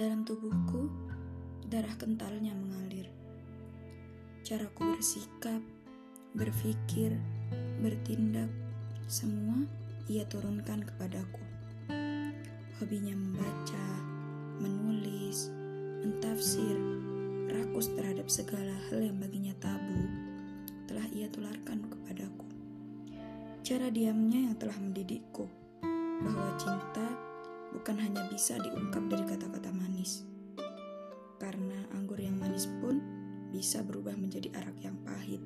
Dalam tubuhku, darah kentalnya mengalir. Caraku bersikap, berpikir, bertindak, semua ia turunkan kepadaku. Hobinya membaca, menulis, mentafsir, rakus terhadap segala hal yang baginya tabu, telah ia tularkan kepadaku. Cara diamnya yang telah mendidikku bahwa cinta bukan hanya bisa diungkap dari kata-kata pahit.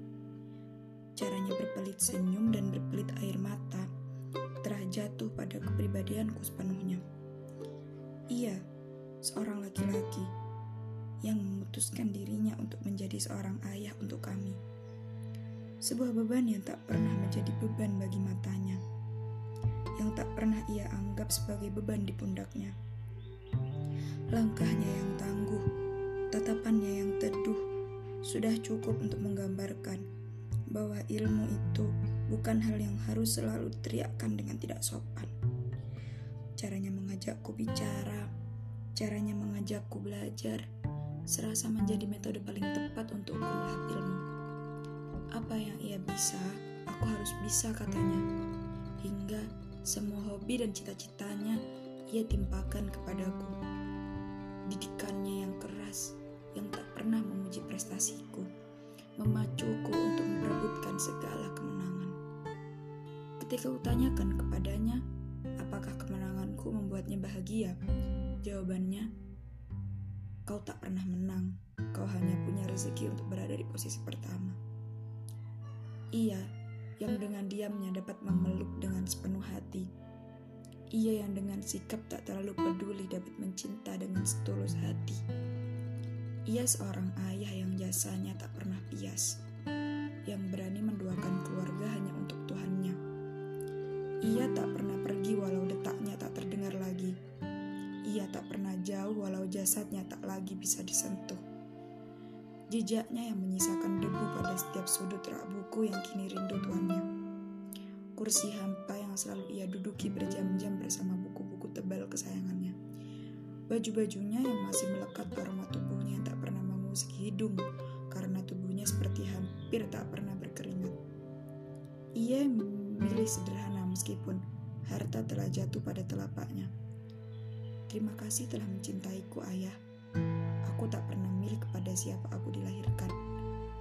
Caranya berpelit senyum dan berpelit air mata telah jatuh pada kepribadianku sepenuhnya. Ia, seorang laki-laki yang memutuskan dirinya untuk menjadi seorang ayah untuk kami. Sebuah beban yang tak pernah menjadi beban bagi matanya yang tak pernah ia anggap sebagai beban di pundaknya. Langkahnya yang tangguh, tatapannya yang teduh, sudah cukup untuk menggambarkan bahwa ilmu itu bukan hal yang harus selalu teriakkan dengan tidak sopan. Caranya mengajakku bicara, caranya mengajakku belajar, serasa menjadi metode paling tepat untuk melahap ilmu. Apa yang ia bisa, aku harus bisa katanya. Hingga semua hobi dan cita-citanya ia timpakan kepadaku. Didikannya yang keras, yang tak pernah memuji prestasiku, memacuku untuk memperebutkan segala kemenangan. Ketika kutanyakan kepadanya, apakah kemenanganku membuatnya bahagia? Jawabannya, kau tak pernah menang, kau hanya punya rezeki untuk berada di posisi pertama. Iya, yang dengan diamnya dapat memeluk dengan sepenuh hati. Ia yang dengan sikap tak terlalu peduli dapat mencinta dengan setulus hati. Ia seorang ayah yang jasanya tak pernah bias, yang berani menduakan keluarga hanya untuk Tuhannya. Ia tak pernah pergi walau detaknya tak terdengar lagi. Ia tak pernah jauh walau jasadnya tak lagi bisa disentuh jejaknya yang menyisakan debu pada setiap sudut rak buku yang kini rindu tuannya. Kursi hampa yang selalu ia duduki berjam-jam bersama buku-buku. Baju-bajunya yang masih melekat aroma tubuhnya tak pernah mengusik hidung karena tubuhnya seperti hampir tak pernah berkeringat. Ia memilih sederhana meskipun harta telah jatuh pada telapaknya. Terima kasih telah mencintaiku, ayah. Aku tak pernah milih kepada siapa aku dilahirkan.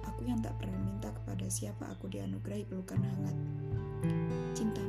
Aku yang tak pernah minta kepada siapa aku dianugerahi pelukan hangat. Cinta